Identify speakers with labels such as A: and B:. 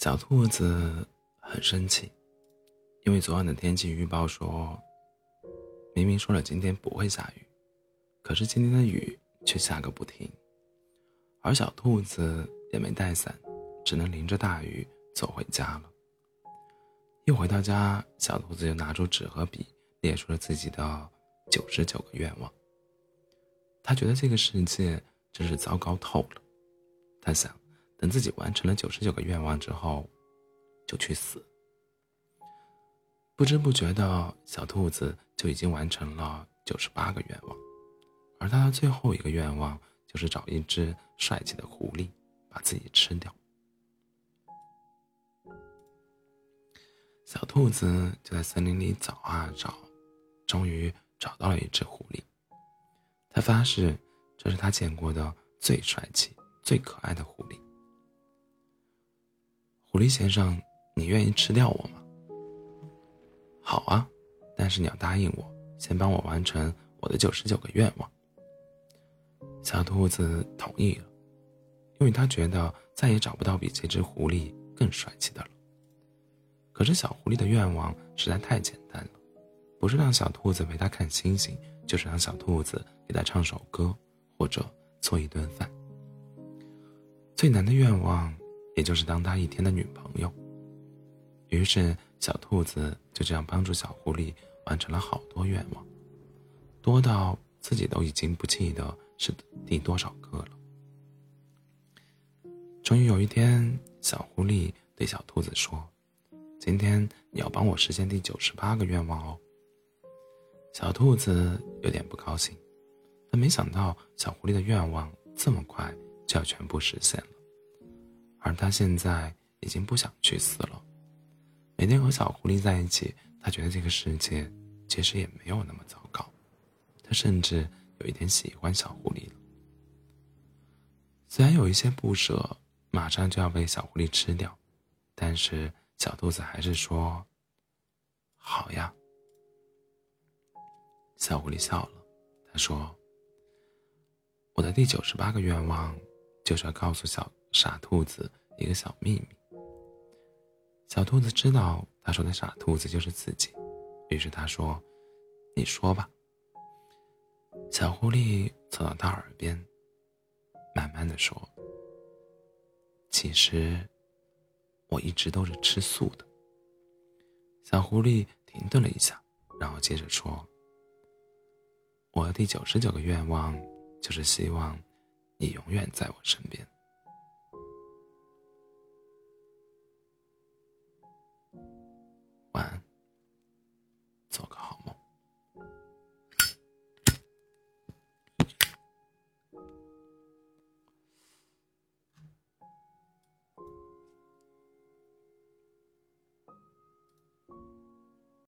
A: 小兔子很生气，因为昨晚的天气预报说，明明说了今天不会下雨，可是今天的雨却下个不停。而小兔子也没带伞，只能淋着大雨走回家了。一回到家，小兔子就拿出纸和笔，列出了自己的九十九个愿望。他觉得这个世界真是糟糕透了。他想，等自己完成了九十九个愿望之后，就去死。不知不觉的，小兔子就已经完成了九十八个愿望，而他的最后一个愿望就是找一只帅气的狐狸，把自己吃掉。小兔子就在森林里找啊找，终于找到了一只狐狸。他发誓，这是他见过的最帅气、最可爱的狐狸。狐狸先生，你愿意吃掉我吗？好啊，但是你要答应我，先帮我完成我的九十九个愿望。小兔子同意了，因为他觉得再也找不到比这只狐狸更帅气的了。可是小狐狸的愿望实在太简单了，不是让小兔子陪他看星星。就是让小兔子给他唱首歌，或者做一顿饭。最难的愿望，也就是当他一天的女朋友。于是，小兔子就这样帮助小狐狸完成了好多愿望，多到自己都已经不记得是第多少个了。终于有一天，小狐狸对小兔子说：“今天你要帮我实现第九十八个愿望哦。”小兔子有点不高兴，但没想到小狐狸的愿望这么快就要全部实现了，而他现在已经不想去死了。每天和小狐狸在一起，他觉得这个世界其实也没有那么糟糕，他甚至有一点喜欢小狐狸了。虽然有一些不舍，马上就要被小狐狸吃掉，但是小兔子还是说：“好呀。”小狐狸笑了，他说：“我的第九十八个愿望，就是要告诉小傻兔子一个小秘密。”小兔子知道他说的傻兔子就是自己，于是他说：“你说吧。”小狐狸凑到他耳边，慢慢的说：“其实，我一直都是吃素的。”小狐狸停顿了一下，然后接着说。我的第九十九个愿望，就是希望你永远在我身边。